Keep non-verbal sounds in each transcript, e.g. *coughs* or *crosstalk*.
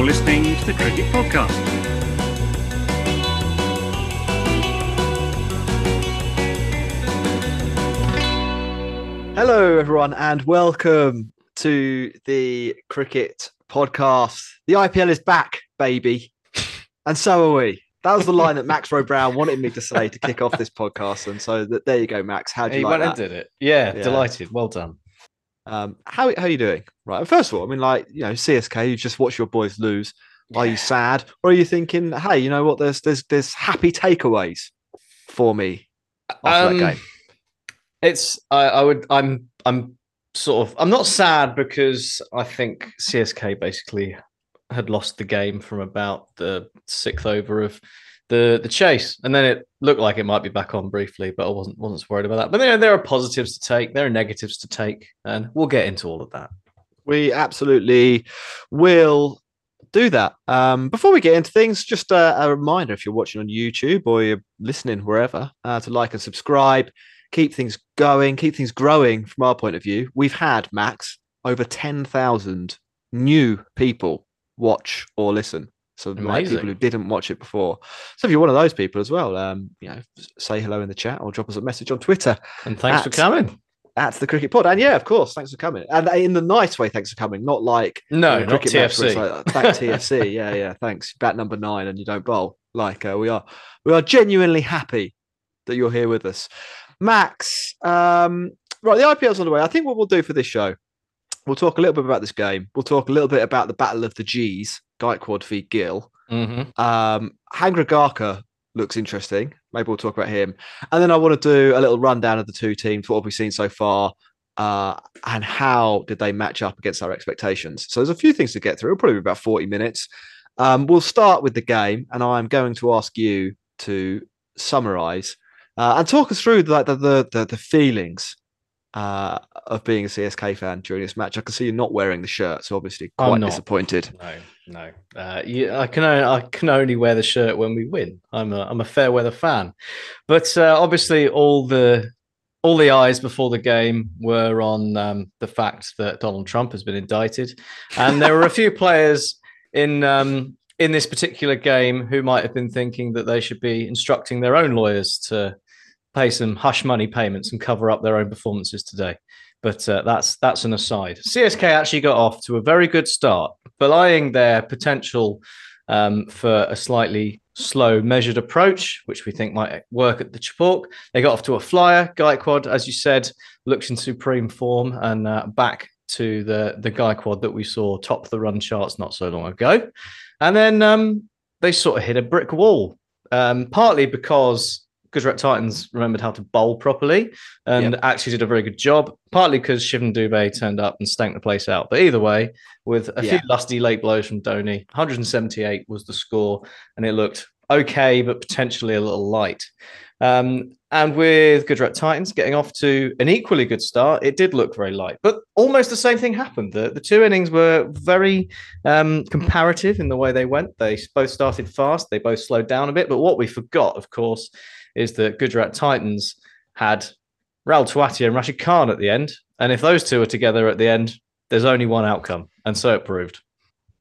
You're listening to the Cricket Podcast. Hello, everyone, and welcome to the Cricket Podcast. The IPL is back, baby, and so are we. That was the line that Max Rowe Brown wanted me to say to kick off this podcast, and so that, there you go, Max. How do you he like went that? and did it. Yeah, Yeah. delighted. Well done. Um, how how are you doing? Right. First of all, I mean, like you know, CSK. You just watch your boys lose. Are you sad, or are you thinking, hey, you know what? There's there's there's happy takeaways for me after Um, that game. It's I, I would I'm I'm sort of I'm not sad because I think CSK basically had lost the game from about the sixth over of the the chase, and then it looked like it might be back on briefly, but I wasn't wasn't worried about that. But there there are positives to take, there are negatives to take, and we'll get into all of that. We absolutely will do that. Um, before we get into things, just a, a reminder if you're watching on YouTube or you're listening wherever, uh, to like and subscribe, keep things going, keep things growing from our point of view. We've had, Max, over 10,000 new people watch or listen. So like people who didn't watch it before. So if you're one of those people as well, um, you know, say hello in the chat or drop us a message on Twitter And thanks for coming. at the Cricket Pod. And yeah, of course, thanks for coming. And in the nice way, thanks for coming, not like No, you know, not cricket match where TFC. like, TFC. *laughs* Yeah, yeah. Thanks. Bat number nine, and you don't bowl. Like uh, we are, we are genuinely happy that you're here with us, Max. Um, right, the IPL's on the way. I think what we'll do for this show, we'll talk a little bit about this game. We'll talk a little bit about the Battle of the G's, Gaikwad v Gill. hmm Um, Hangra looks interesting. Maybe we'll talk about him. And then I want to do a little rundown of the two teams, what we've we seen so far, uh, and how did they match up against our expectations. So there's a few things to get through. It'll probably be about 40 minutes. Um, we'll start with the game, and I'm going to ask you to summarize uh, and talk us through the, the, the, the, the feelings uh, of being a CSK fan during this match. I can see you're not wearing the shirt, so obviously quite disappointed. No, no. Uh, you, I can only, I can only wear the shirt when we win. I'm a I'm a fair weather fan, but uh, obviously all the all the eyes before the game were on um, the fact that Donald Trump has been indicted, and there were a few players in um, in this particular game who might have been thinking that they should be instructing their own lawyers to pay some hush money payments and cover up their own performances today. But uh, that's that's an aside. CSK actually got off to a very good start, belying their potential um, for a slightly slow, measured approach, which we think might work at the Chepauk. They got off to a flyer. Gaikwad, as you said, looks in supreme form and uh, back to the the Gaikwad that we saw top the run charts not so long ago. And then um, they sort of hit a brick wall, um, partly because Gujarat Titans remembered how to bowl properly and actually did a very good job, partly because Shivam Dubé turned up and stank the place out. But either way, with a Yeah. few lusty late blows from Dhoni, 178 was the score, and it looked okay, but potentially a little light. Um, and with Gujarat Titans getting off to an equally good start, it did look very light. But almost the same thing happened. The, the two innings were very um, comparative in the way they went. They both started fast, they both slowed down a bit. But what we forgot, of course, is that Gujarat Titans had Rahul Tewatia and Rashid Khan at the end. And if those two are together at the end, there's only one outcome. And so it proved.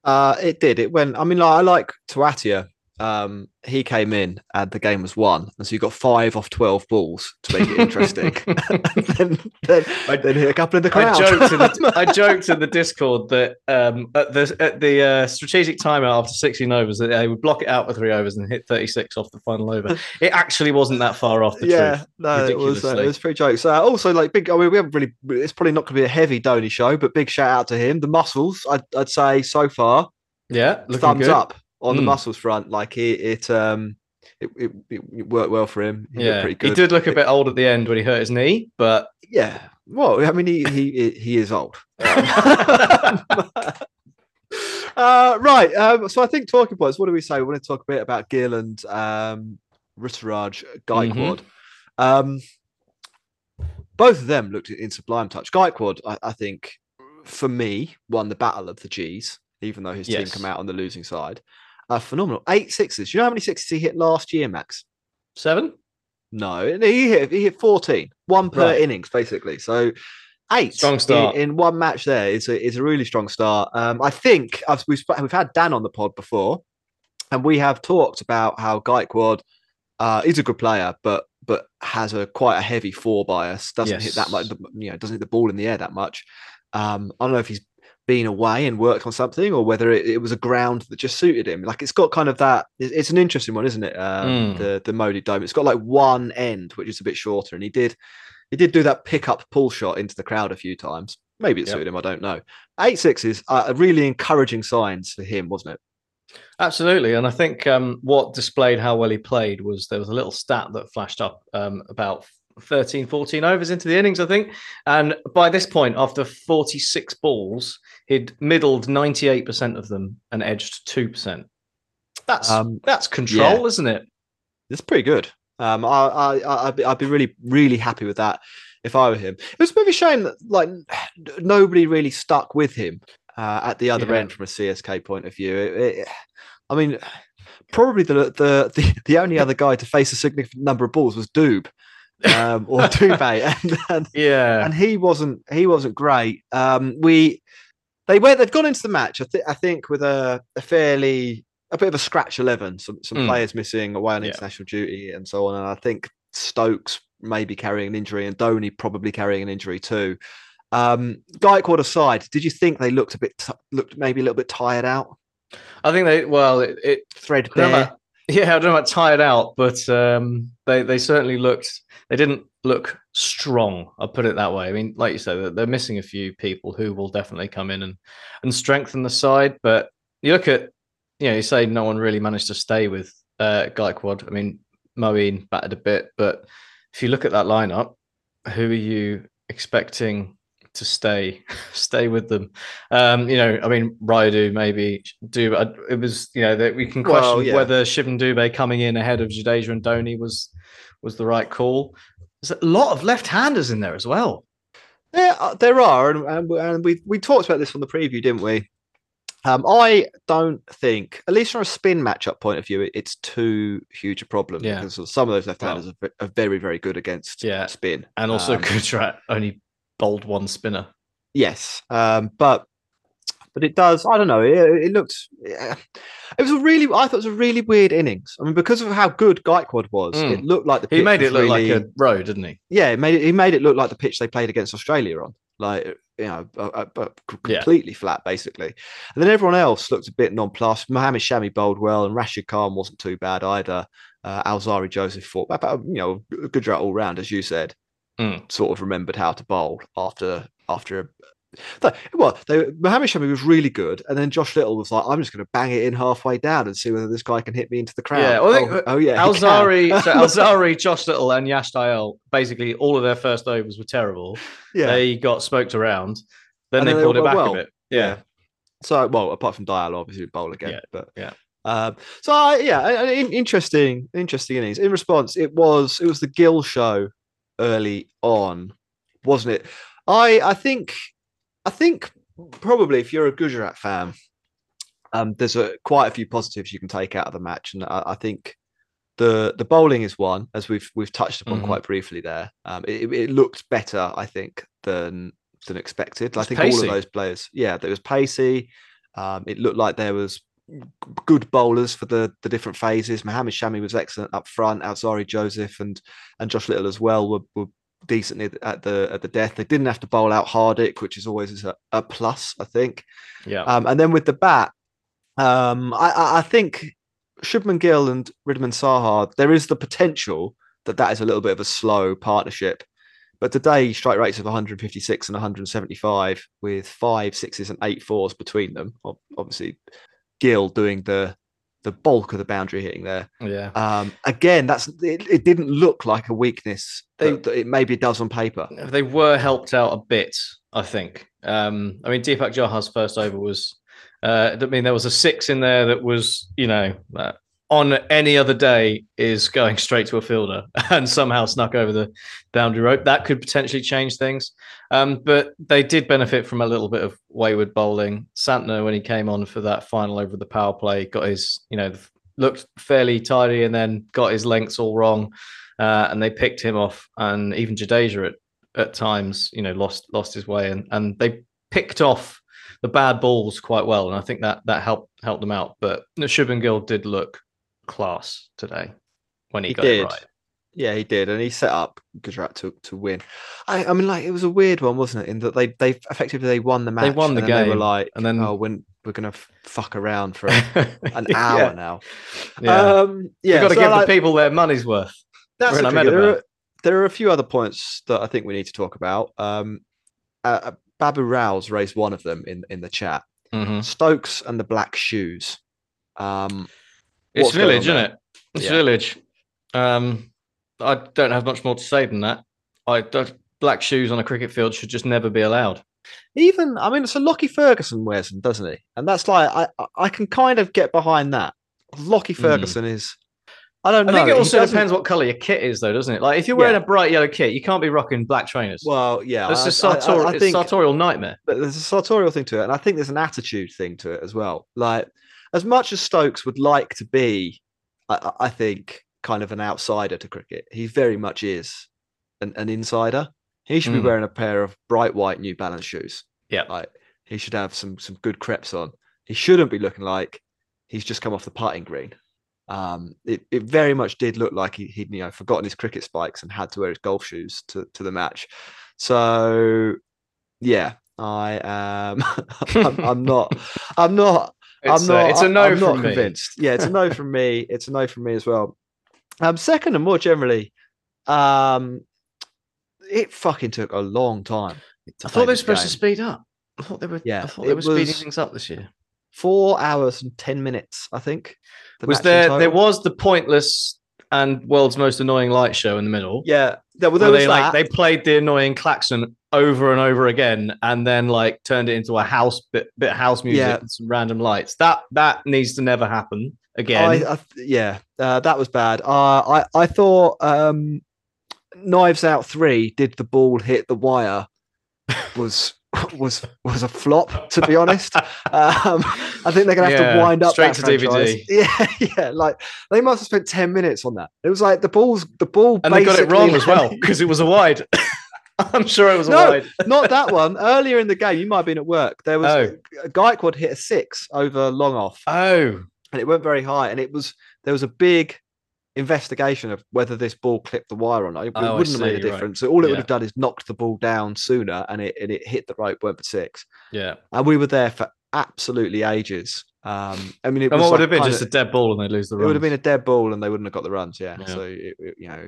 Uh, it did. It went. I mean, like, I like Tewatia um, he came in and the game was won, and so you got five off twelve balls to make it interesting. *laughs* *laughs* then, then, I, then hit a couple in the crowd. I joked in the, *laughs* I joked in the Discord that um, at the at the uh, strategic timeout after sixteen overs that they would block it out for three overs and hit thirty six off the final over. It actually wasn't that far off the yeah, truth. no, it was uh, it was pretty jokes. Uh, also, like big. I mean, we haven't really. It's probably not going to be a heavy Dhoni show, but big shout out to him. The muscles, I'd, I'd say so far. Yeah, thumbs good. up on mm. the muscles front. Like it, it um, it, it, it, worked well for him. He yeah, he did look a bit old at the end when he hurt his knee, but yeah. Well, I mean, he he he is old. *laughs* *laughs* uh, right. Um, so I think talking points. What do we say? We want to talk a bit about Gill and um, Ruturaj Gaikwad. Mm-hmm. Um, both of them looked in sublime touch. Gaikwad, I, I think, for me, won the battle of the G's, even though his yes. team come out on the losing side. Uh, phenomenal. Eight sixes. You know how many sixes he hit last year, Max? Seven? No, he hit he hit 14. One per right. innings, basically. So eight strong start in, in, one match there is a, is a really strong start. Um, I think I've, we've, we've had Dan on the pod before, and we have talked about how Gaikwad uh, is a good player, but but has a quite a heavy four bias. Doesn't yes. hit that much, you know, doesn't hit the ball in the air that much. Um, I don't know if he's been away and worked on something or whether it, it, was a ground that just suited him. Like it's got kind of that it's an interesting one isn't it? Um, mm. the the Modi dome. It's got like one end which is a bit shorter and he did he did do that pickup pull shot into the crowd a few times. Maybe it yep. suited him i don't know. Eight sixes are really encouraging signs for him wasn't it? Absolutely, and I think um, what displayed how well he played was there was a little stat that flashed up um, about 13, 14 overs into the innings, I think. And by this point, after 46 balls, he'd middled 98% of them and edged 2%. That's um, that's control, yeah. isn't it? It's pretty good. Um, I, I, I'd be, I'd be really, really happy with that if I were him. It was a bit of a shame that like nobody really stuck with him uh, at the other yeah. end from a CSK point of view. It, it, I mean, probably the, the, the the only other guy to face a significant number of balls was Doob um, or *laughs* Dubé, *laughs* and, and, yeah, and he wasn't he wasn't great. Um, we they went they've gone into the match. I, th- I think with a, a, fairly a bit of a scratch eleven, some some mm. players missing away on yeah. international duty and so on. And I think Stokes maybe carrying an injury, and Dhoni probably carrying an injury too. Um, Gaikwad aside, did you think they looked a bit t- looked maybe a little bit tired out? I think they well it, it threadbare. Yeah, I don't know about tired out, but um, they they certainly looked. They didn't look strong. I'll put it that way. I mean, like you said, they're missing a few people who will definitely come in and and strengthen the side. But you look at, you know, you say no one really managed to stay with uh, Gaikwad. I mean, Moeen batted a bit, but if you look at that lineup, who are you expecting to stay *laughs* stay with them. Um, you know, I mean, Rayudu maybe do. It was you know that we can question well, yeah. whether Shivam Dube coming in ahead of Jadeja and Dhoni was was the right call. There's a lot of left-handers in there as well. Yeah, uh, there are, and, and we we talked about this on the preview, didn't we? Um, I don't think, at least from a spin matchup point of view, it, it's too huge a problem yeah. because some of those left-handers well, are, are, very, very good against yeah. spin, and also um, *laughs* Gujarat only bowled one spinner. Yes, um, but but it does. I don't know. It, it looked. Yeah. It was a really. I thought it was a really weird innings. I mean, because of how good Gaikwad was, mm. it looked like the. He made it look really, like a road, didn't he? Yeah, it made it. He made it look like the pitch they played against Australia on. Like you know, completely yeah. flat basically. And then everyone else looked a bit nonplussed. Mohammed Shami bowled well, and Rashid Khan wasn't too bad either. Uh, Alzarri Joseph fought about you know good drought all round, as you said mm. sort of remembered how to bowl after after a, well, they, Mohammed Shami was really good, and then Josh Little was like, "I'm just going to bang it in halfway down and see whether this guy can hit me into the crowd." Yeah, well, oh, oh, yeah, Alzarri, *laughs* so Alzarri, Josh Little, and Yash Dayal, basically all of their first overs were terrible. Yeah, they got smoked around, then and they then pulled they it back well. a bit. Yeah. yeah. So, well, apart from Dayal, obviously bowl again, yeah. but yeah. Um, so yeah, interesting, interesting innings. In response, it was it was the Gill show early on, wasn't it? I I think I think probably if you're a Gujarat fan, um, there's a quite a few positives you can take out of the match, and I, I think the the bowling is one as we've we've touched upon Mhm. quite briefly there. Um, it, it looked better, I think, than than expected. I think all of those players, yeah, there was pacey. Um, it looked like there was good bowlers for the the different phases. Mohammed Shami was excellent up front. Alzarri Joseph and and Josh Little as well were, were decently at- the at the death. They didn't have to bowl out Hardik, which is always a, a plus, I think. Yeah. Um, and then with the bat, um, I, I, I think Shubman Gill and Wriddhiman Saha, there is the potential that that is a little bit of a slow partnership. But today, strike rates of 156 and 175 with five sixes and eight fours between them. Obviously, Gill doing the the bulk of the boundary hitting there. yeah. Um, again, that's it, it. Didn't look like a weakness They- it maybe does on paper. they were helped out a bit, I think. Um, I mean, Deepak Chahar's first over was, uh, I mean, there was a six in there that was, you know, uh, on any other day is going straight to a fielder *laughs* and somehow snuck over the boundary rope. That could potentially change things. Um, but they did benefit from a little bit of wayward bowling. Santner, when he came on for that final over the power play, got his, you know, looked fairly tidy and then got his lengths all wrong. Uh, and they picked him off. And even Jadeja at at times, you know, lost lost his way, and and they picked off the bad balls quite well, and I think that that helped helped them out. But Shubman Gill did look class today when he, He got did. it right. Yeah, he did, and he set up Gujarat to, to win. I, I mean, like it was a weird one, wasn't it? In that they they effectively they won the match. They won the and then They were like, and then- oh, when we're gonna fuck around for *laughs* an hour yeah, now. yeah. Um, yeah, We've got to so, give like, the people their money's worth. That's we're in a tricky- there, are, there are a few other points that I think we need to talk about. Um, uh, uh, Babu Rao's raised one of them in in the chat. Mhm. Stokes and the black shoes. Um, It's village, isn't it? It's Yeah. village. Um, I don't have much more to say than that. I black shoes on a cricket field should just never be allowed. even I mean, it's a Lockie Ferguson wears them, doesn't he? And that's like I I- I can kind of get behind that. Lockie Hmm. Ferguson is. I don't know. I think it also depends what color your kit is, though, doesn't it? Like if you're wearing Yeah. a bright yellow kit, you can't be rocking black trainers. Well, yeah, It's I- a I- I- sartor- I think- sartorial nightmare. but there's a sartorial thing to it, and I think there's an attitude thing to it as well. Like, as much as Stokes would like to be, I, I think, kind of an outsider to cricket, he very much is an, an insider. He should be Mm. wearing a pair of bright white New Balance shoes. Yeah. like he should have some some good creps on. He shouldn't be looking like he's just come off the putting green. Um, it, it very much did look like he, he'd you know forgotten his cricket spikes and had to wear his golf shoes to, to the match. So yeah, I am. *laughs* I'm, I'm not. *laughs* I'm not. It's, I'm not. it's a no I'm not convinced. Yeah, it's a no from me. *laughs* It's a no from me as well. Um, second and more generally, um, it fucking took a long time. I thought they were supposed to speed up. I thought they were. Yeah, I thought they were speeding things up this year. Four hours and ten minutes, I think. the Was there? There was the pointless and world's most annoying light show in the middle. Yeah, there, well, there was they that. like they played the annoying klaxon over and over again, and then like turned it into a house bit, bit of house music Yeah. and some random lights. That that needs to never happen again. I, I, yeah, uh, that was bad. Uh, I I thought um, Knives Out three did the ball hit the wire was was was a flop to be honest. *laughs* Um, I think they're gonna have Yeah, to wind up straight that to DVD. *laughs* Yeah, yeah, like they must have spent ten minutes on that. It was like the balls, the ball, and they got it wrong as well *laughs* because it was a wide. *laughs* I'm sure it was No, wide. *laughs* not that *laughs* one. Earlier in the game, you might have been at work. There was Oh. a Gaikwad hit a six over long off. Oh, and it went very high. And it was there was a big investigation of whether this ball clipped the wire or not. It, it Oh, wouldn't have made a see, right. difference. So all it Yeah. would have done is knocked the ball down sooner, and it and it hit the rope, went for six. yeah. And we were there for absolutely ages. Um, I mean, it And what would have been just a dead ball and they lose the it run. would have been a dead ball, and they wouldn't have got the runs. Yeah. Yeah. So it, it- you know.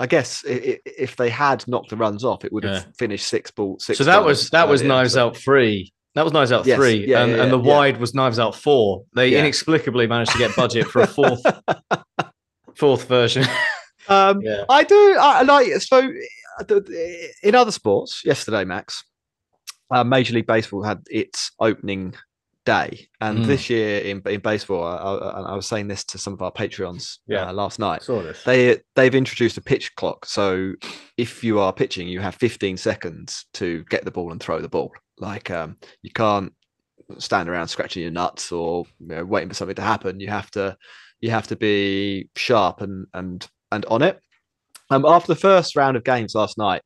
I guess if they had knocked the runs off, it would have Yeah. finished six ball. Six. so that was that was knives so- out three. That was knives out Yes, three, yeah, and, yeah, and the wide was knives out four. They inexplicably managed to get budget for a fourth *laughs* fourth version. *laughs* Um. I do. I I like so. uh, In other sports, yesterday, Max, uh, Major League Baseball had its opening day. And Mm. this year in in baseball, I, I, I was saying this to some of our Patreons Yeah. uh, last night. Saw this. They they've introduced a pitch clock, so if you are pitching, you have 15 seconds to get the ball and throw the ball. Like um, you can't stand around scratching your nuts or you know, waiting for something to happen. You have to you have to be sharp and and and on it. Um, after the first round of games last night,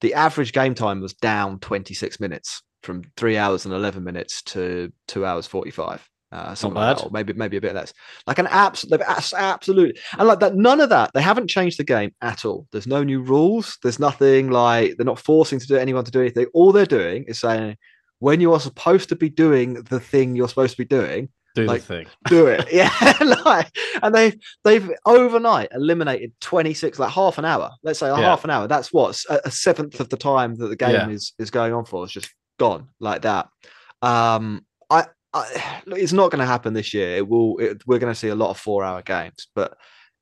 the average game time was down 26 minutes from three hours and 11 minutes to two hours 45. Uh, something like that, bad. or maybe maybe a bit less. Like an absolute, absolutely, and like that. None of that. They haven't changed the game at all. There's no new rules. There's nothing like they're not forcing to do anyone to do anything. All they're doing is saying when you are supposed to be doing the thing you're supposed to be doing, Do like- the thing. do it. *laughs* yeah, *laughs* like, and they've they've overnight eliminated 26, like half an hour. Let's say a Yeah. half an hour. That's what a, a seventh of the time that the game Yeah. is is going on for. It's just gone like that. Um, I, I *sighs* look, it's not going to happen this year. It will. It, we're going to see a lot of four hour games, but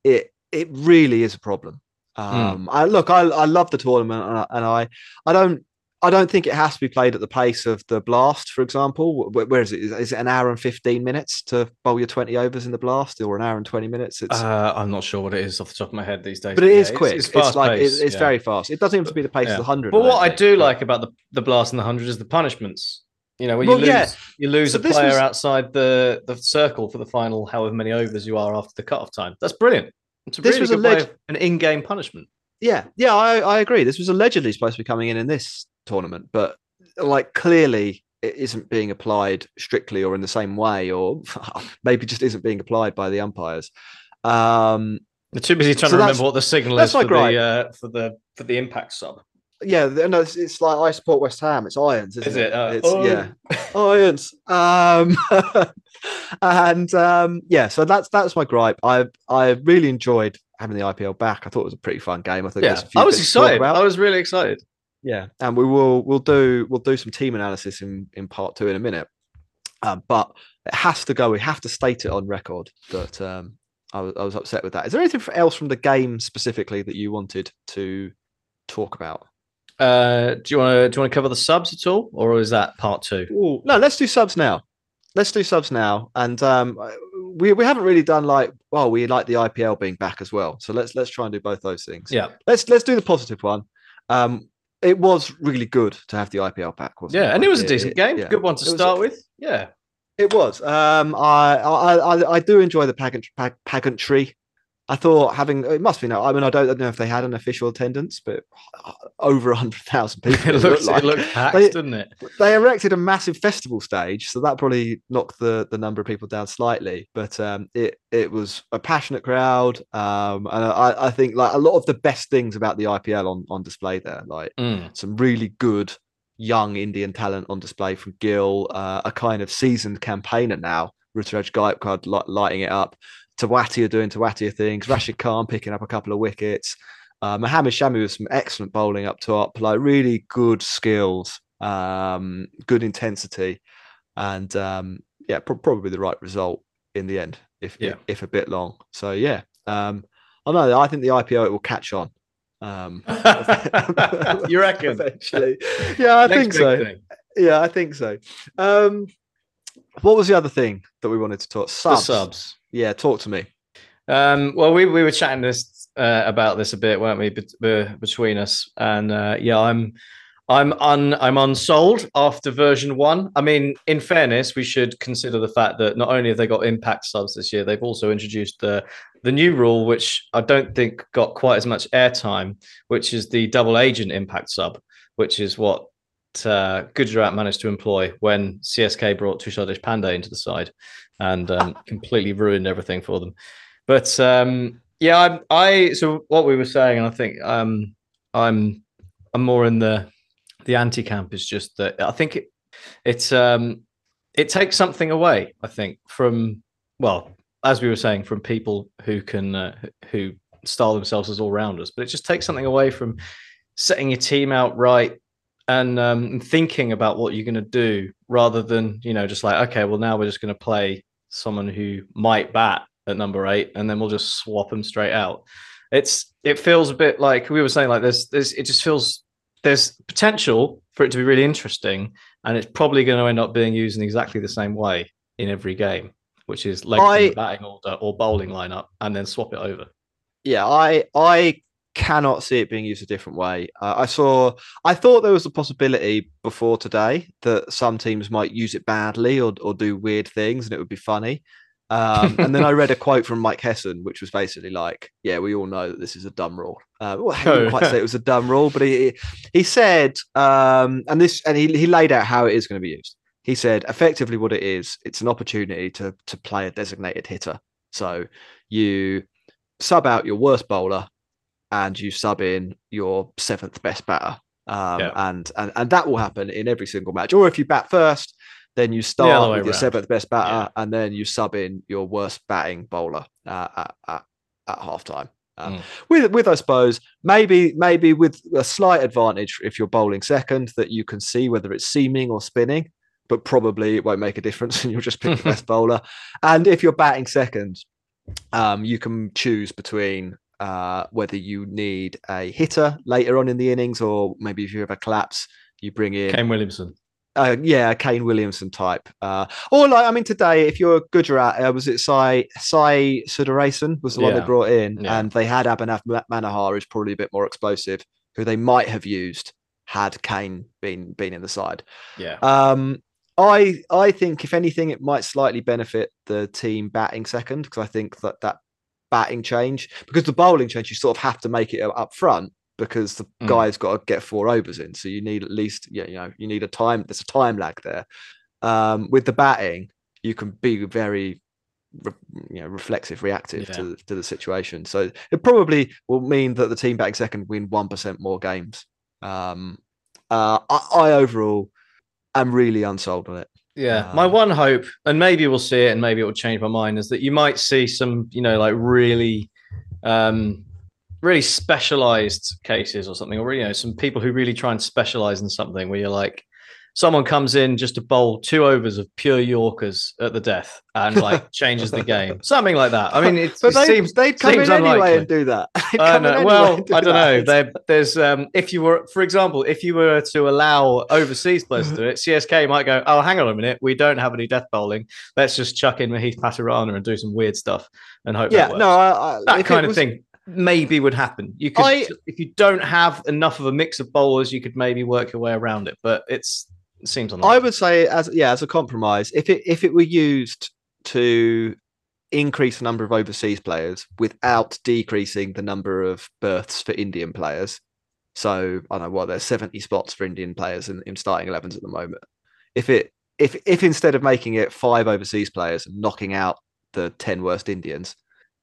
it it really is a problem. Um, I look, I I love the tournament, and I, and I I don't. I don't think it has to be played at the pace of the blast, for example. Where, where is it? Is, is it an hour and fifteen minutes to bowl your twenty overs in the blast, or an hour and twenty minutes? It's Uh, I'm not sure what it is off the top of my head these days. but it is yeah, quick. It's, It's, it's like it's, it's yeah. very fast. It doesn't have to be the pace Yeah. of the hundred. But what I think, do like about the, the blast and the hundred is the punishments. You know, when Well, you lose, yeah. you lose So a player was- outside the, the circle for the final, however many overs you are after the cutoff time. That's brilliant. It's a This really was a good way leg- of an in-game punishment. Yeah, yeah, I, I agree. This was allegedly supposed to be coming in in this tournament, but like clearly it isn't being applied strictly or in the same way, or *laughs* maybe just isn't being applied by the umpires. Um, They're too busy trying So to remember what the signal is for gripe. the uh, for the for the impact sub. yeah, no, it's, it's like I support West Ham. It's Irons, isn't Is it? Uh, it's, oh. Yeah, Irons. Um, *laughs* and um, yeah, so that's that's my gripe. I I really enjoyed having the IPL back. I thought it was a pretty fun game. I think Yeah, I was bits to talk excited. I was really excited. Yeah, and we will we'll do we'll do some team analysis in in part two in a minute. Um, but it has to go. We have to state it on record that um, I was I was upset with that. Is there anything else from the game specifically that you wanted to talk about? Uh, do you want to do you want to cover the subs at all, or is that part two? Ooh, no, let's do subs now. Let's do subs now, and um, we we haven't really done like well, we like the IPL being back as well. So let's let's try and do both those things. Yeah, let's let's do the positive one. Um, it was really good to have the IPL back, wasn't yeah, it? and it was a decent game. yeah. Good one to It was start with. Yeah, It was. Um, I, I, I, I do enjoy the pageant, pag- pageantry. I thought having it must be no. I mean, I don't know if they had an official attendance, but over a hundred thousand *laughs* people. it looked it looked packed, They- didn't it? They erected a massive festival stage, so that probably knocked the, the number of people down slightly. But um, it it was a passionate crowd, um, and I, I think like a lot of the best things about the IPL on on display there, like Mm. some really good young Indian talent on display from Gill, uh, a kind of seasoned campaigner now, Ruturaj Gaikwad li- lighting it up, Tewatia doing Tewatia things, Rashid Khan picking up a couple of wickets, uh, Mohammed Shami with some excellent bowling up top, like really good skills, um, good intensity, and um, yeah, pro- probably the right result in the end, if Yeah. if, a bit long. So yeah, um, I know. I think the IPO it will catch on. Um, *laughs* *laughs* you reckon? eventually? Yeah, I Next think so. thing. Yeah, I think so. Um, what was the other thing that we wanted to talk? The Subs. subs. Yeah, talk to me. Um, well, we, we were chatting this uh, about this a bit, weren't we, be- between us? And uh, yeah, I'm I'm un I'm unsold after version one. I mean, in fairness, we should consider the fact that not only have they got impact subs this year, they've also introduced the the new rule, which I don't think got quite as much airtime, which is the double agent impact sub, which is what uh, Gujarat managed to employ when CSK brought Tushar Deshpande into the side and um, *laughs* completely ruined everything for them. But um, yeah, I, I so what we were saying, and I think um, I'm I'm more in the the anti camp is just that I think it it's um it takes something away. I think from well, as we were saying, from people who can uh, who style themselves as all rounders, but it just takes something away from setting your team out right and um, thinking about what you're going to do rather than you know just like okay, well now we're just going to play someone who might bat at number eight, and then we'll just swap them straight out. It's it feels a bit like we were saying, like there's there's it just feels there's potential for it to be really interesting, and it's probably going to end up being used in exactly the same way in every game, which is I- the batting order or bowling lineup and then swap it over. Yeah, I I cannot see it being used a different way. Uh, I saw, I thought there was a possibility before today that some teams might use it badly or or do weird things, and it would be funny. Um, and then I read a quote from Mike Hesson, which was basically like, "Yeah, we all know that this is a dumb rule." Uh, well, he didn't Oh. quite say it was a dumb rule, but he he said, um, and this, and he he laid out how it is going to be used. He said, effectively, what it is, it's an opportunity to to play a designated hitter. So you sub out your worst bowler and you sub in your seventh best batter. Um, Yeah. and, and and that will happen in every single match. Or if you bat first, then you start with your round. seventh best batter, Yeah. and then you sub in your worst batting bowler uh, at, at at half time. Um, Mm. With with I suppose maybe maybe with a slight advantage if you're bowling second that you can see whether it's seaming or spinning, but probably it won't make a difference *laughs* and you'll just pick the *laughs* best bowler. And if you're batting second, um, you can choose between uh, whether you need a hitter later on in the innings, or maybe if you have a collapse, you bring in Kane Williamson. uh, yeah, Kane Williamson type. Uh, or like, I mean, today, if you're Gujarat, uh, was it Sai Sai Sudharsan was the one they brought in, Yeah. and they had Abhinav Ma- Manohar, who's probably a bit more explosive, who they might have used had Kane been been in the side. Yeah. Um, I I think if anything, it might slightly benefit the team batting second because I think that that batting change because the bowling change you sort of have to make it up front because the Mm. guy's got to get four overs in, so you need at least yeah you know you need a time there's a time lag there. Um, with the batting, you can be very re- you know reflexive reactive to, Yeah. the- to the situation so it probably will mean that the team batting second win 1% more games um uh I, I overall am really unsold on it Yeah, my Um, one hope, and maybe we'll see it, and maybe it will change my mind, is that you might see some, you know, like really, um, really specialized cases or something, or you know, some people who really try and specialize in something. Where you're like, someone comes in just to bowl two overs of pure Yorkers at the death and like *laughs* changes the game, something like that. I mean, it, but it they, seems they'd come seems in anyway and do that *laughs* Uh, no, anyway well, do I don't know. that. There, there's um, if you were, for example, if you were to allow overseas players to do it, CSK might go, "Oh, hang on a minute, we don't have any death bowling. Let's just chuck in Matheesha Pathirana and do some weird stuff and hope." yeah that no. I, I, that if it kind of was- thing maybe would happen. You could, I- if you don't have enough of a mix of bowlers, you could maybe work your way around it. But it's it seems on. I would say as yeah as a compromise if it if it were used to increase the number of overseas players without decreasing the number of berths for Indian players. So I don't know what there's 70 spots for Indian players in, in starting 11s at the moment. If it if if instead of making it five overseas players and knocking out the 10 worst Indians,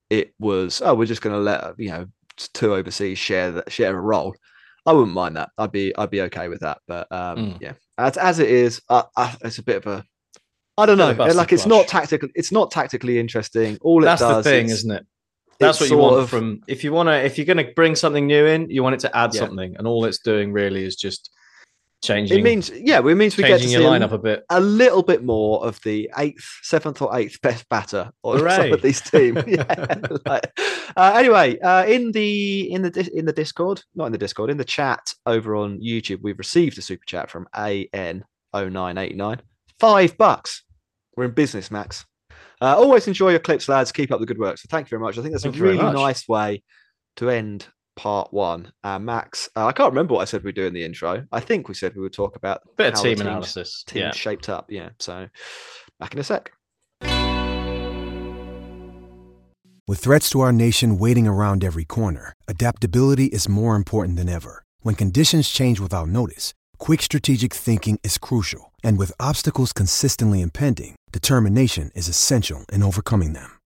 it was oh we're just going to let you know two overseas share that share a role. I wouldn't mind that. I'd be I'd be okay with that. But um, Mm. yeah, as as it is, uh, uh, it's a bit of a I don't know. of a busted Like it's flush. not tactical. It's not tactically interesting. All it That's the does, thing, isn't it? That's what you want of- from if you want to if you're going to bring something new in, you want it to add Yeah. something, and all it's doing really is just changing. It means yeah, it means we get to see your a- a bit. a little bit more of the eighth, seventh, or eighth best batter on some of these teams. *laughs* yeah. like- uh, anyway, uh, in the in the in the Discord, not in the Discord, in the chat over on YouTube, we've received a super chat from AN0989. Five bucks. We're in business, Max. Uh, always enjoy your clips, lads. Keep up the good work. So thank you very much. I think that's Thank a really nice way to end part one. Uh, Max, uh, I can't remember what I said we do in the intro. I think we said we would talk about Bit of how the team analysis. team Yeah. shaped up. Yeah. So back in a sec. With threats to our nation waiting around every corner, adaptability is more important than ever. When conditions change without notice, quick strategic thinking is crucial. And with obstacles consistently impending, determination is essential in overcoming them.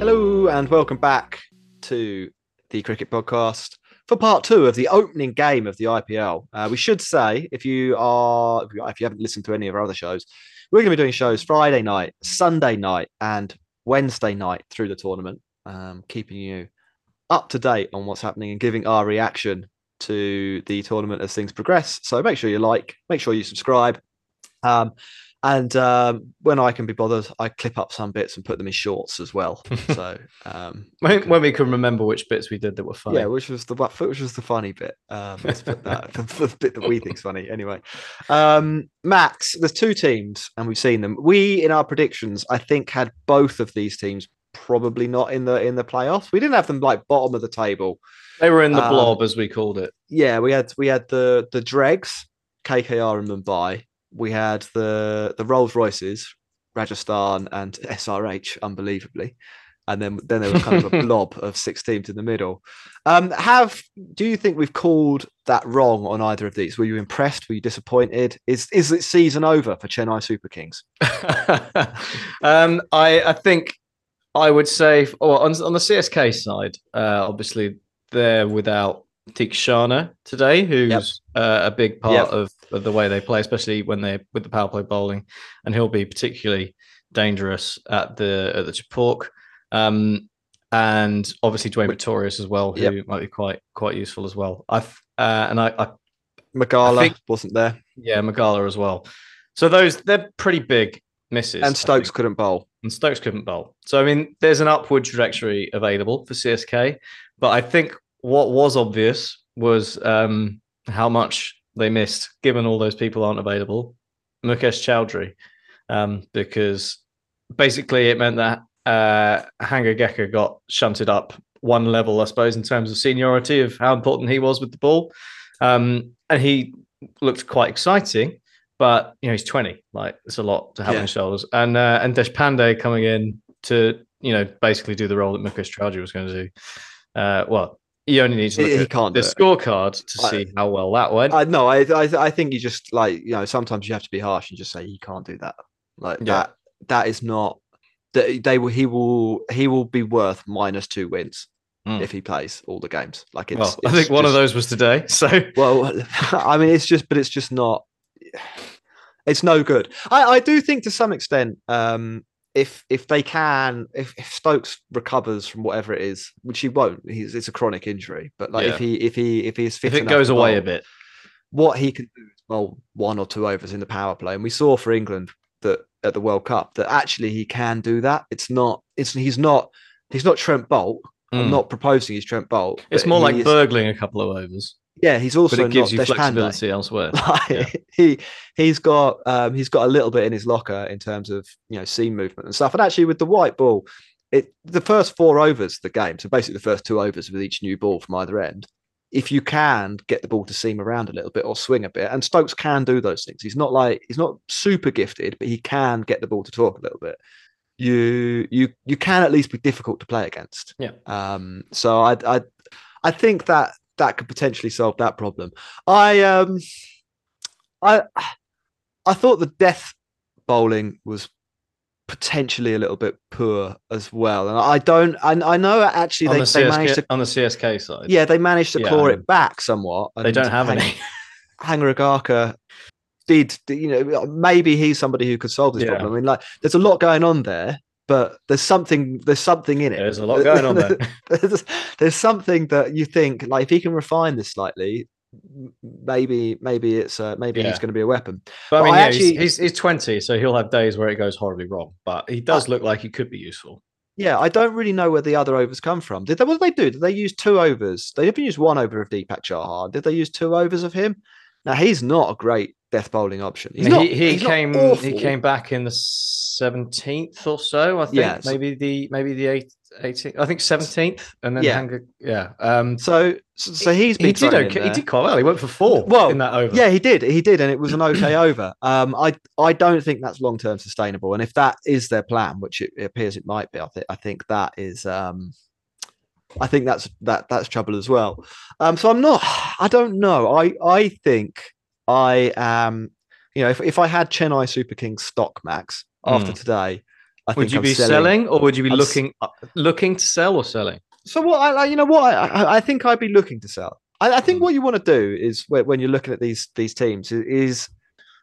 Hello and welcome back to the Cricket Podcast for part two of the opening game of the IPL. Uh, we should say, if you are, if you, haven't listened to any of our other shows, we're going to be doing shows Friday night, Sunday night, and Wednesday night through the tournament, um, keeping you up to date on what's happening and giving our reaction to the tournament as things progress. So make sure you like, make sure you subscribe. Um, and um, when I can be bothered, I clip up some bits and put them in shorts as well. *laughs* So um, When, when we can remember which bits we did that were funny. yeah, which was the which was the funny bit. Um, let's put that the, the bit that we think's funny. Anyway, um, Max, there's two teams, and we've seen them. We in our predictions, I think, had both of these teams probably not in the in the playoffs. We didn't have them like bottom of the table. They were in the Um, blob, as we called it. Yeah, we had we had the the dregs, KKR and Mumbai. We had the the Rolls Royces, Rajasthan and *laughs* SRH, unbelievably. And then then there was kind of a *laughs* blob of six teams in the middle. Um, have do you think we've called that wrong on either of these? Were you impressed? Were you disappointed? Is is it season over for Chennai Super Kings? *laughs* um, I, I think I would say, well, on, on the CSK side, uh, obviously they're without Theekshana today, who's uh, a big part Yep. of, of the way they play, especially when they're with the power play bowling, and he'll be particularly dangerous at the at the Chepauk. Um, and obviously Dwaine Pretorius as well, who Yep. might be quite quite useful as well. I uh, and I, I Magala think- wasn't there, yeah, Magala as well. So those they're pretty big misses. And Stokes couldn't bowl. and Stokes couldn't bowl. So I mean, there's an upward trajectory available for CSK, but I think what was obvious was um, how much they missed, given all those people aren't available. Mukesh Choudhary, um, because basically it meant that uh, Hanga got shunted up one level, I suppose, in terms of seniority of how important he was with the ball, um, and he looked quite exciting. But you know he's twenty, like it's a lot to have Yeah. on his shoulders. And uh, and Deshpande coming in to you know basically do the role that Mukesh Choudhary was going to do. Uh, well, you only need to look He- he can't the scorecard to I- see how well that went. I no, I, I I think you just like you know sometimes you have to be harsh and just say he can't do that. Like Yeah. that that is not that they will he will he will be worth minus two wins Mm. if he plays all the games. Like it's, well, I it's think one of those was today. *laughs* So Well, *laughs* I mean, it's just, but it's just not. *sighs* It's no good. I, I do think to some extent, um, if if they can, if, if Stokes recovers from whatever it is, which he won't, he's it's a chronic injury. But like Yeah. if he if he if he's fit if it goes away a bit, what he can do is bowl one or two overs in the power play, and we saw for England that at the World Cup that actually he can do that. It's not. It's he's not. He's not Trent Boult. I'm Mm. not proposing he's Trent Boult. it's more like is- burgling a couple of overs, Yeah, he's also but it gives you flexibility elsewhere. *laughs* Like, Yeah. he he's got um he's got a little bit in his locker in terms of you know seam movement and stuff. And actually with the white ball, it the first four overs of the game, so basically the first two overs with each new ball from either end, if you can get the ball to seam around a little bit or swing a bit, and Stokes can do those things. He's not like he's not super gifted, but he can get the ball to talk a little bit. You you you can at least be difficult to play against. Yeah. Um. So I I I think that that could potentially solve that problem. I um I I thought the death bowling was potentially a little bit poor as well, and I don't. I, I know actually they, the they CSK, managed to. on the CSK side, Yeah, they managed to Yeah, claw it back somewhat. they don't have any. *laughs* Hangargekar did, you know, maybe he's somebody who could solve this Yeah. problem. I mean, like, there's a lot going on there, but there's something, there's something in it. There's a lot going on there. *laughs* there's, there's something that you think, like, if he can refine this slightly, maybe, maybe it's, uh, maybe Yeah. he's going to be a weapon. But I mean, I yeah, actually- he's, he's he's twenty, so he'll have days where it goes horribly wrong. But he does look like he could be useful. Yeah, I don't really know where the other overs come from. Did they? What did they do? Did they use two overs? They haven't used one over of Deepak Chahar. Did they use two overs of him? Now he's not a great death bowling option. He's he not, he he's not came he came back in the seventeenth or so. I think Yeah, maybe the maybe the eight, 18th. I think seventeenth, and then Yeah. Hanga, yeah. Um, So, so, he's been he did okay. He did quite well. He went for four. Well, in that over. Yeah, he did. He did, and it was an okay *coughs* over. Um, I I don't think that's long term sustainable. And if that is their plan, which it, it appears it might be, I think I think that is um, I think that's that that's trouble as well. Um, so I'm not. I don't know. I I think I am. You know, if, if I had Chennai Super Kings stock max after Mm. today, I Would you I'm be selling, or would you be I'm looking uh, looking to sell or selling? So what? I, I you know what? I, I, I think I'd be looking to sell. I, I think what you want to do is when, when you're looking at these these teams is, is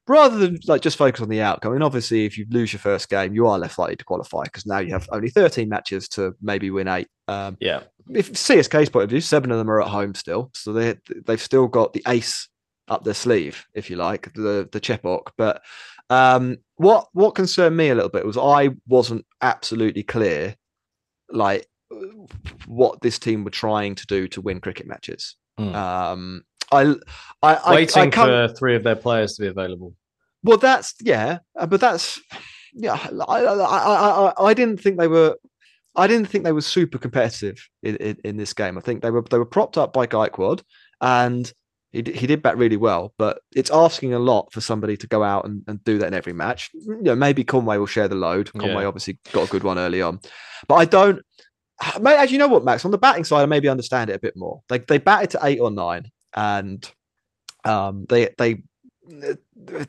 rather than like just focus on the outcome. And obviously, if you lose your first game, you are less likely to qualify because now you have only 13 matches to maybe win eight. Um, Yeah. If CSK's point of view, seven of them are at home still, so they they've still got the ace up their sleeve, if you like, the the Chepauk. But um, what what concerned me a little bit was I wasn't absolutely clear, like what this team were trying to do to win cricket matches. Hmm. Um, I I I, Waiting I can't- for three of their players to be available. well, that's yeah, uh, but that's yeah. I, I, I, I, I didn't think they were. I didn't think they were super competitive in, in, in this game. I think they were they were propped up by Gaikwad, and he he did bat really well. But it's asking a lot for somebody to go out and, and do that in every match. You know, maybe Conway will share the load. Conway Yeah. obviously got a good one early on, but I don't. As you know what, Max, on the batting side, I maybe understand it a bit more. They they batted to eight or nine, and um, they they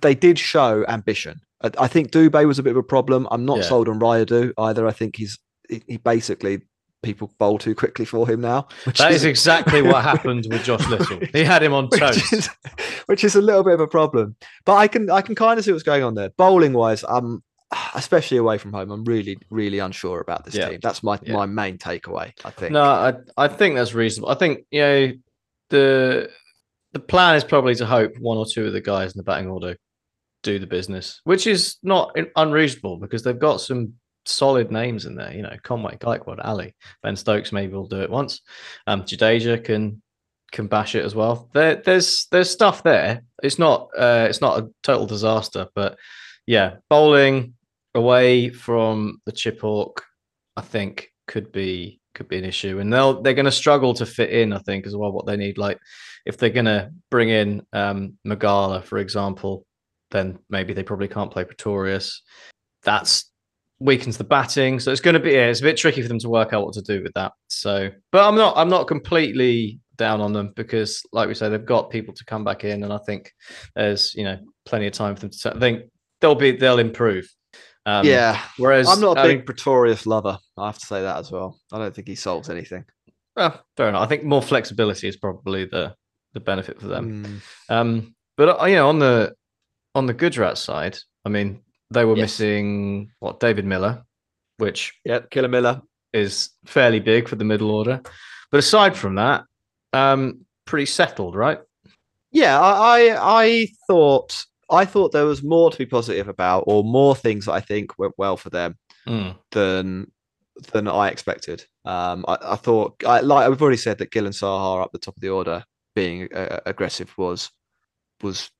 they did show ambition. I, I think Dube was a bit of a problem. I'm not Yeah. sold on Rayudu either. I think he's he, he basically people bowl too quickly for him now. Which That is exactly what happened with Josh Little. He had him on *laughs* which toast. is, which is a little bit of a problem. But I can I can kind of see what's going on there. Bowling wise, I'm especially away from home. I'm really really unsure about this Yeah. team. That's my Yeah. my main takeaway. I think. No, I I think that's reasonable. I think you know the the plan is probably to hope one or two of the guys in the batting order do the business, which is not unreasonable because they've got some solid names in there. You know, Conway, Gaikwad, Ali, Ben Stokes maybe we'll do it once. Um, Jadeja can can bash it as well. There, there's there's stuff there. It's not uh, it's not a total disaster, but yeah, bowling away from the Chepauk, I think could be could be an issue, and they'll they're going to struggle to fit in. I think as well what they need. Like if they're going to bring in um, Magala, for example, then maybe they probably can't play Pretorius. That's weakens the batting, so it's going to be yeah, it's a bit tricky for them to work out what to do with that. So, but I'm not I'm not completely down on them because, like we say, they've got people to come back in, and I think there's you know plenty of time for them to. I think they'll be they'll improve. Um, yeah. Whereas I'm not a I big think- Pretorius lover. I have to say that as well. I don't think he solves anything. Well, fair enough. I think more flexibility is probably the the benefit for them. Mm. Um, but uh, you know, on the on the Gujarat side, I mean, they were Yes. missing what David Miller, which Yeah, Killer Miller. is fairly big for the middle order. But aside from that, um, pretty settled, right? Yeah, I, I I thought I thought there was more to be positive about, or more things that I think went well for them Mm. than than I expected. Um, I, I thought, I, like we've already said, that Gill and Saha up the top of the order being uh, aggressive was was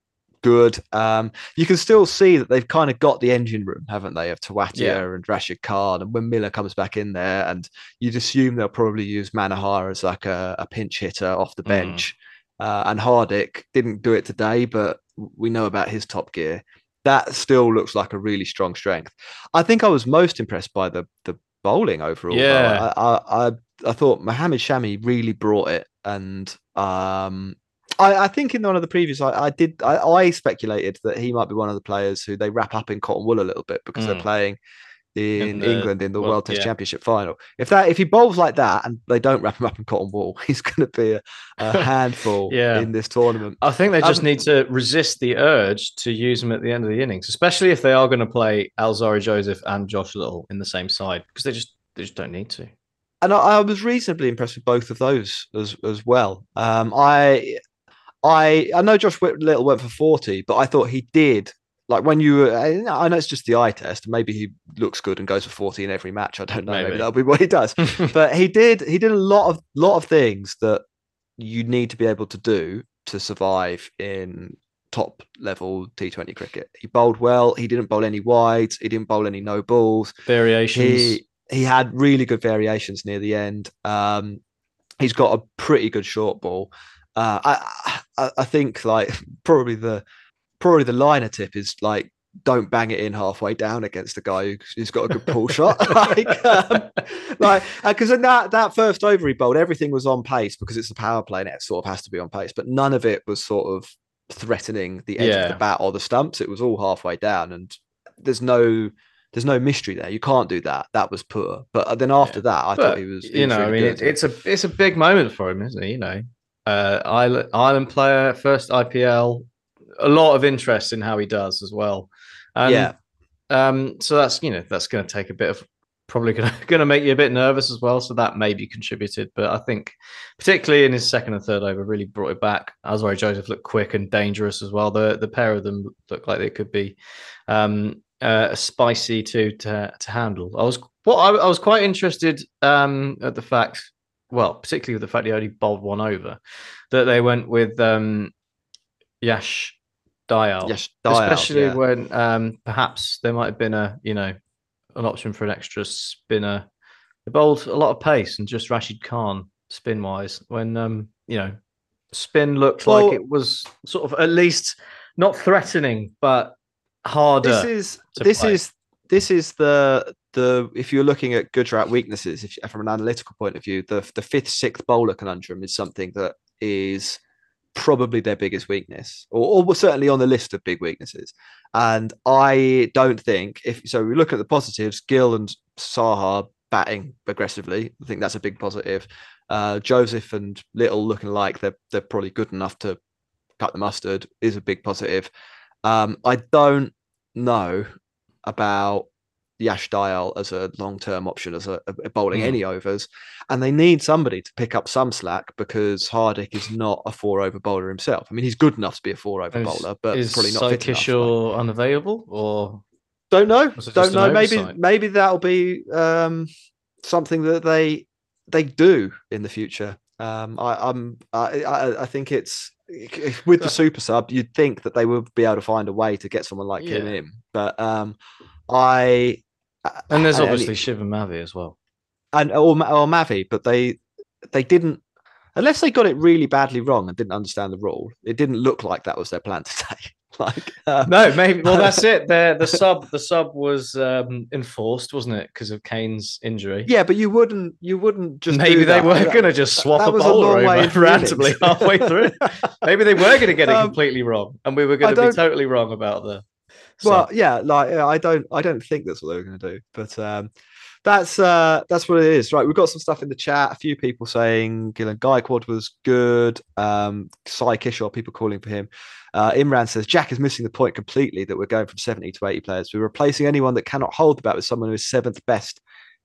good. Um, you can still see that they've kind of got the engine room, haven't they, of Tewatia Yeah. and Rashid Khan. And when Miller comes back in there, and you'd assume they'll probably use Manohar as like a, a pinch hitter off the Mm. bench. Uh, and Hardik didn't do it today, but we know about his top gear. That still looks like a really strong strength. I think I was most impressed by the the bowling overall. Yeah. I, I, I I thought Mohammed Shami really brought it, and um, I, I think in one of the previous, I, I did I, I speculated that he might be one of the players who they wrap up in cotton wool a little bit because they're Mm. playing in, In the England in the World- World Test yeah. Championship final. If that if he bowls like that and they don't wrap him up in cotton wool, *laughs* he's going to be a, a *laughs* handful Yeah. in this tournament. I think they just Um, need to resist the urge to use them at the end of the innings, especially if they are going to play Alzarri Joseph and Josh Little in the same side because they just they just don't need to. and I, I was reasonably impressed with both of those as as well. Um, I I I know Josh Little went for forty, but I thought he did. Like when you, I I know it's just the eye test. Maybe he looks good and goes for forty in every match. I don't know. Maybe, Maybe. that'll be what he does. *laughs* but he did. He did a lot of lot of things that you need to be able to do to survive in top level T20 cricket. He bowled well. He didn't bowl any wides. He didn't bowl any no balls Variations. he he had really good variations near the end. Um, he's got a pretty good short ball. Uh, I, I I think like probably the probably the liner tip is like don't bang it in halfway down against a guy who, who's got a good pull shot. *laughs* like, um, like because in that that first over he bowled, everything was on pace because it's a power play and it sort of has to be on pace, but none of it was sort of threatening the edge of the bat or the stumps. It was all halfway down, and there's no there's no mystery there. You can't do that. That was poor. But then after that, I But, thought he was. he you was know, I mean, it, it's a it's a big moment for him, isn't it? You know, uh, Ireland, Ireland player, first IPL, a lot of interest in how he does as well. And, Yeah. Um. So that's you know that's going to take a bit of probably going *laughs* to going to make you a bit nervous as well. So that maybe contributed, but I think particularly in his second and third over really brought it back. Alzarri Joseph looked quick and dangerous as well. The the pair of them looked like they could be um, uh, spicy to to to handle. I was what I, I was quite interested um, at the fact, well, particularly with the fact he only bowled one over, that they went with um, Yash Dayal, Yes, Dayal, especially yeah. when um, perhaps there might have been a you know an option for an extra spinner. They bowled a lot of pace and just Rashid Khan spin wise when um, you know spin looked Well- like it was sort of at least not threatening but harder. this is this play. is this is the the if you're looking at Gujarat weaknesses, if from an analytical point of view, the the fifth sixth bowler conundrum is something that is probably their biggest weakness, or, or certainly on the list of big weaknesses. And I don't think if so, we look at the positives. Gill and Saha batting aggressively. I think that's a big positive. Uh, Joseph and Little looking like they're they're probably good enough to cut the mustard is a big positive. Um, I don't know about Yash Dayal as a long term option as a, a bowling Mm. any overs, and they need somebody to pick up some slack because Hardik is not a four over bowler himself. I mean, he's good enough to be a four over Is- bowler, but is probably not fit enough. like- unavailable or don't know. Don't know. Maybe maybe that'll be um, something that they they do in the future. Um, I, I'm I, I I think it's with the super sub. You'd think that they would be able to find a way to get someone like him in, but um, I and there's and- obviously Shiva Mavi as well. and or, or Mavi, but they they didn't unless they got it really badly wrong and didn't understand the rule. It didn't look like that was their plan *laughs* today. like uh, No, maybe. Well, that's it. The the *laughs* sub the sub was um, enforced, wasn't it, because of Kane's injury? yeah, but you wouldn't you wouldn't just Maybe they that. were going to just swap that a was a bowler way over *laughs* randomly halfway through. Maybe they were going to get it Um, completely wrong, and we were going to be totally wrong about the. Well sub. yeah like i don't i don't think that's what they were going to do but um that's uh that's what it is right we've got some stuff in the chat a few people saying Gillen Gaikwad was good um Sai Kishore people calling for him uh Imran says Jack is missing the point completely that we're going from 70 to 80 players we're replacing anyone that cannot hold the bat with someone who is seventh best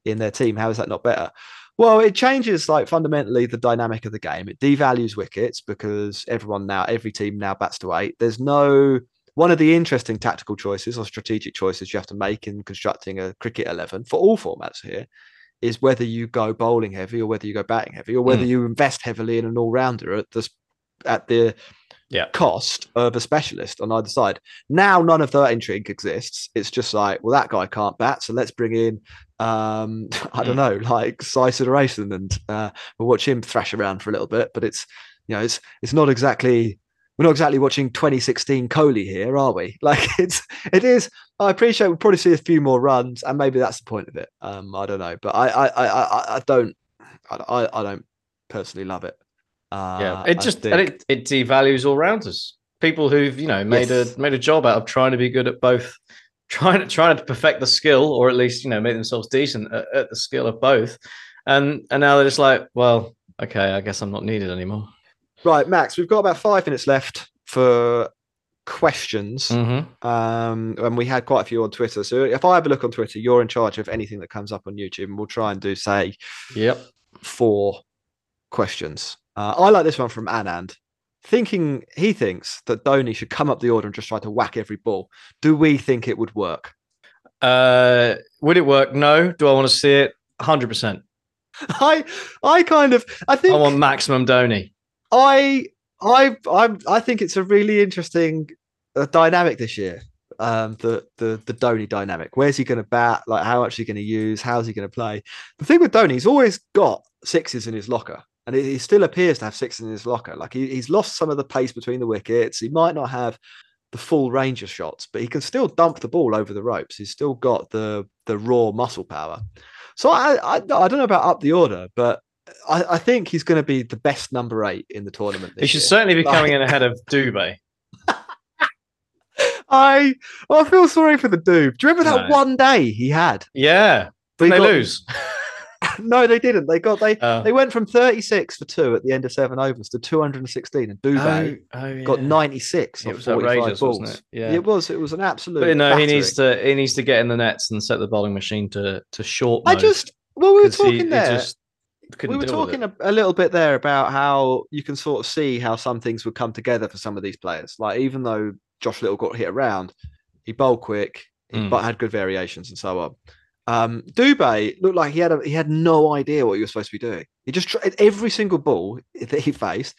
in their team how is that not better well, it changes like fundamentally the dynamic of the game. It devalues wickets because everyone now, every team now bats to eight. There's no one of the interesting tactical choices or strategic choices you have to make in constructing a cricket 11 for all formats here is whether you go bowling heavy or whether you go batting heavy or whether Mm. you invest heavily in an all-rounder at the at the Yeah. cost of a specialist on either side. Now none of that intrigue exists. It's just like, well, that guy can't bat, so let's bring in um *laughs* I don't know, like Sai Sudharsan and uh we'll watch him thrash around for a little bit, but it's you know, it's it's not exactly we're not exactly watching 2016 Kohli here, are we? *laughs* Like it's it is. I appreciate we'll probably see a few more runs, and maybe that's the point of it. Um, I don't know, but I I I I, don't I, I don't personally love it. Uh, yeah, it just and it, it devalues all rounders. People who've you know made Yes. a made a job out of trying to be good at both, *laughs* trying to trying to perfect the skill, or at least you know make themselves decent at, at the skill of both, and and now they're just like, well, okay, I guess I'm not needed anymore. Right, Max. We've got about five minutes left for questions. Mm-hmm. Um, and we had quite a few on Twitter. So if I have a look on Twitter, you're in charge of anything that comes up on YouTube, and we'll try and do say Yep. four questions. Uh, I like this one from Anand. Thinking he thinks that Dhoni should come up the order and just try to whack every ball. Do we think it would work? Uh, would it work? No. Do I want to see it? Hundred percent. *laughs* I I kind of I think I want maximum Dhoni. I I I I think it's a really interesting uh, dynamic this year. Um, the the the Dhoni dynamic. Where's he going to bat? Like, how much he going to use? How's he going to play? The thing with Dhoni, he's always got sixes in his locker, and he he still appears to have sixes in his locker. Like he, he's lost some of the pace between the wickets. He might not have the full range of shots, but he can still dump the ball over the ropes. He's still got the the raw muscle power. So I I, I don't know about up the order, but I, I think he's going to be the best number eight in the tournament. He should year. certainly be Like- coming in ahead of Dube. *laughs* I I feel sorry for the dude. Do you remember that No. one day he had? Yeah. Did they got- lose? *laughs* *laughs* no, they didn't. They got they Oh. they went from 36 for two at the end of seven overs to 216, and Dube oh, oh, got yeah. 96 It was outrageous, balls. wasn't it? Yeah. it was. It was an absolute. But no, he battering. needs to he needs to get in the nets and set the bowling machine to to short. I just well, we were he- talking he there. just couldn't we were talking a, a little bit there about how you can sort of see how some things would come together for some of these players. Like even though Josh Little got hit around, he bowled quick, Mm. but had good variations and so on. Um, Dube looked like he had a, he had no idea what he was supposed to be doing. He just tried every single ball *laughs* that he faced.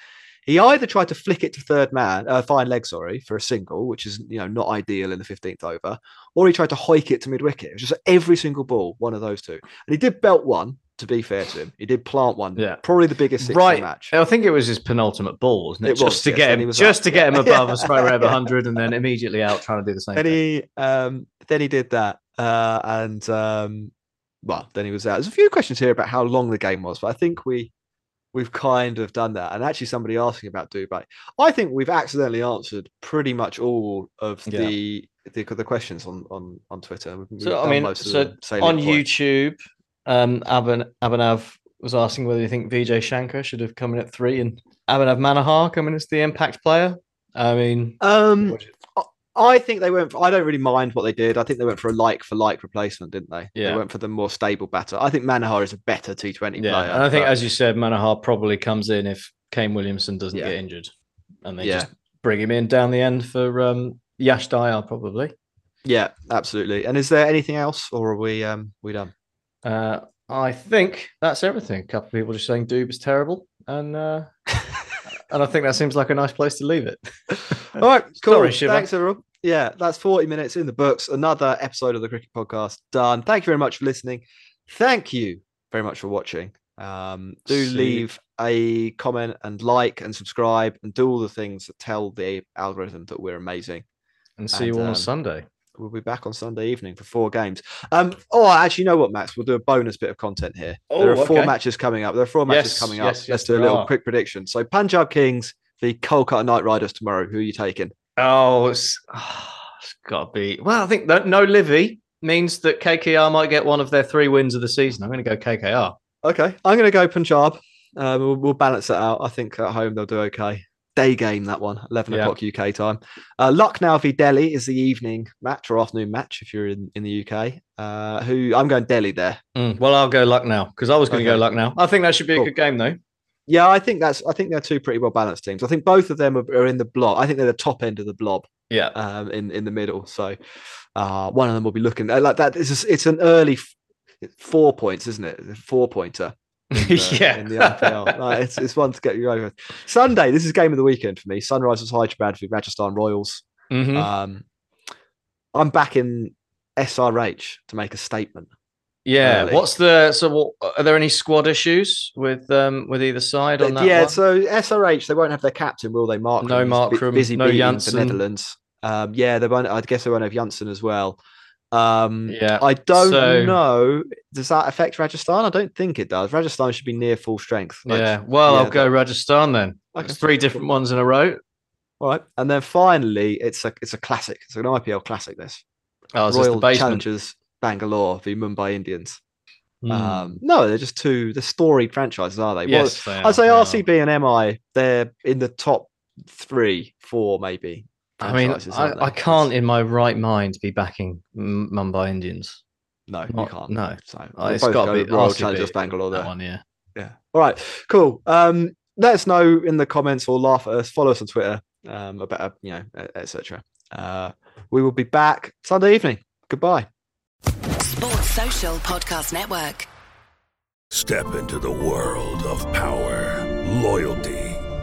He either tried to flick it to third man, uh, fine leg, sorry, for a single, which is you know not ideal in the fifteenth over, or he tried to hike it to mid wicket. It was just every single ball, one of those two, and he did belt one. To be fair to him, he did plant one. Yeah. probably the biggest six right. match. I think it was his penultimate ball, wasn't it? It just was, to yes, get him, was just up, to get him above a straight rate of 100 *laughs* and then immediately out trying to do the same then thing. he um then he did that uh and um well then he was out there's a few questions here about how long the game was but i think we we've kind of done that and actually somebody asking about Dube i think we've accidentally answered pretty much all of Yeah. the, the the questions on on on twitter We've- we've So I mean, most of so the salient on points. YouTube, um, Aban Abhinav was asking whether you think Vijay Shankar should have come in at three and Abhinav Manohar coming in as the impact player. I mean, um what do you- I think they went. For, I don't really mind what they did. I think they went for a like for like replacement, didn't they? Yeah. They went for the more stable batter. I think Manohar is a better T20 yeah, player. and I think but- as you said, Manohar probably comes in if Kane Williamson doesn't Yeah. get injured, and they Yeah. just bring him in down the end for um, Yash Dayal probably. Yeah, absolutely. And is there anything else, or are we um we done? Uh, I think that's everything. A couple of people just saying Doob is terrible, and uh, *laughs* and I think that seems like a nice place to leave it. *laughs* All right, cool. Sorry, Shiva. Thanks, everyone. Yeah, that's 40 minutes in the books. Another episode of the Cricket Podcast done. Thank you very much for listening. Thank you very much for watching. Um, do See- leave a comment and like and subscribe and do all the things that tell the algorithm that we're amazing. And see you And, all on um, Sunday. We'll be back on Sunday evening for four games. Um, oh, actually, you know what, Max? We'll do a bonus bit of content here. there Oh, are four okay. matches coming up. There are four matches Yes, coming up. yes, Let's do a little are. quick prediction. So, Punjab Kings the Kolkata Knight Riders tomorrow. Who are you taking? Oh, it's, it's got to be. Well, I think that no Livy means that KKR might get one of their three wins of the season. I'm going to go KKR. Okay, I'm going to go Punjab. Uh, we'll, we'll balance it out. I think at home they'll do okay. Day game that one, 11 Yeah. o'clock UK time. Uh, Lucknow v Delhi is the evening match or afternoon match if you're in, in the UK. Uh, who I'm going Delhi there. Mm, Well, I'll go Lucknow because I was going to Okay. go Lucknow. I think that should be Cool. a good game, though. Yeah, I think that's. I think they're two pretty well balanced teams. I think both of them are, are in the blob. I think they're the top end of the blob. Yeah. um, in in the middle. So uh, one of them will be looking uh, like that. It's just, it's an early f- four points, isn't it? Four pointer. The, *laughs* Yeah. in the IPL. It's it's one to get you over. Sunday. This is game of the weekend for me. Sunrisers Hyderabad v Rajasthan Royals. Mhm. Um, I'm back in SRH to make a statement. yeah. early. What's the so? What, are there any squad issues with um with either side on that? yeah, one? so SRH they won't have their captain, will they? Mark. No Markram, busy no Jansen. the Netherlands. Um, yeah, they won't. I guess they won't have Jansen as well. Um, Yeah, I don't so- know. Does that affect Rajasthan? I don't think it does. Rajasthan should be near full strength. Like, yeah. Well, yeah, I'll go Rajasthan then. Okay. It's three different ones in a row. All right, and then finally, it's a it's a classic. It's an IPL classic. This Oh, is this Royal the? Challengers Bangalore v Mumbai Indians. Mm. Um, no, they're just two. They're storied franchises, are they? Well, yes, they I say are, are. RCB and MI. They're in the top three, four, maybe. I mean, I, I can't in my right mind be backing M- Mumbai Indians. No, you can't. no. So we'll got go to with be Royal RCB Challengers Bangalore that there. one, yeah. Yeah. All right. Cool. Um, let us know in the comments or laugh at us. Follow us on Twitter. Um, about uh, you know, etc. Uh, we will be back Sunday evening. Goodbye. Sports Social Podcast Network. Step into the world of power, loyalty,